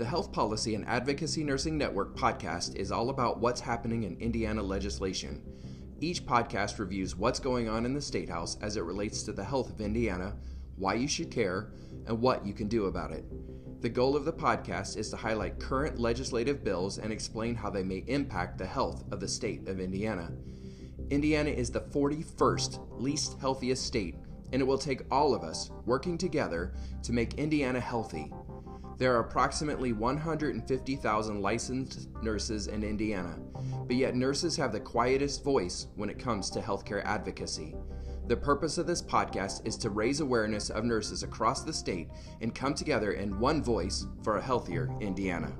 The Health Policy and Advocacy Nursing Network podcast is all about what's happening in Indiana legislation. Each podcast reviews what's going on in the State House as it relates to the health of Indiana, why you should care, and what you can do about it. The goal of the podcast is to highlight current legislative bills and explain how they may impact the health of the state of Indiana. Indiana is the 41st least healthiest state, and it will take all of us working together to make Indiana healthy. There are approximately 150,000 licensed nurses in Indiana, but yet nurses have the quietest voice when it comes to healthcare advocacy. The purpose of this podcast is to raise awareness of nurses across the state and come together in one voice for a healthier Indiana.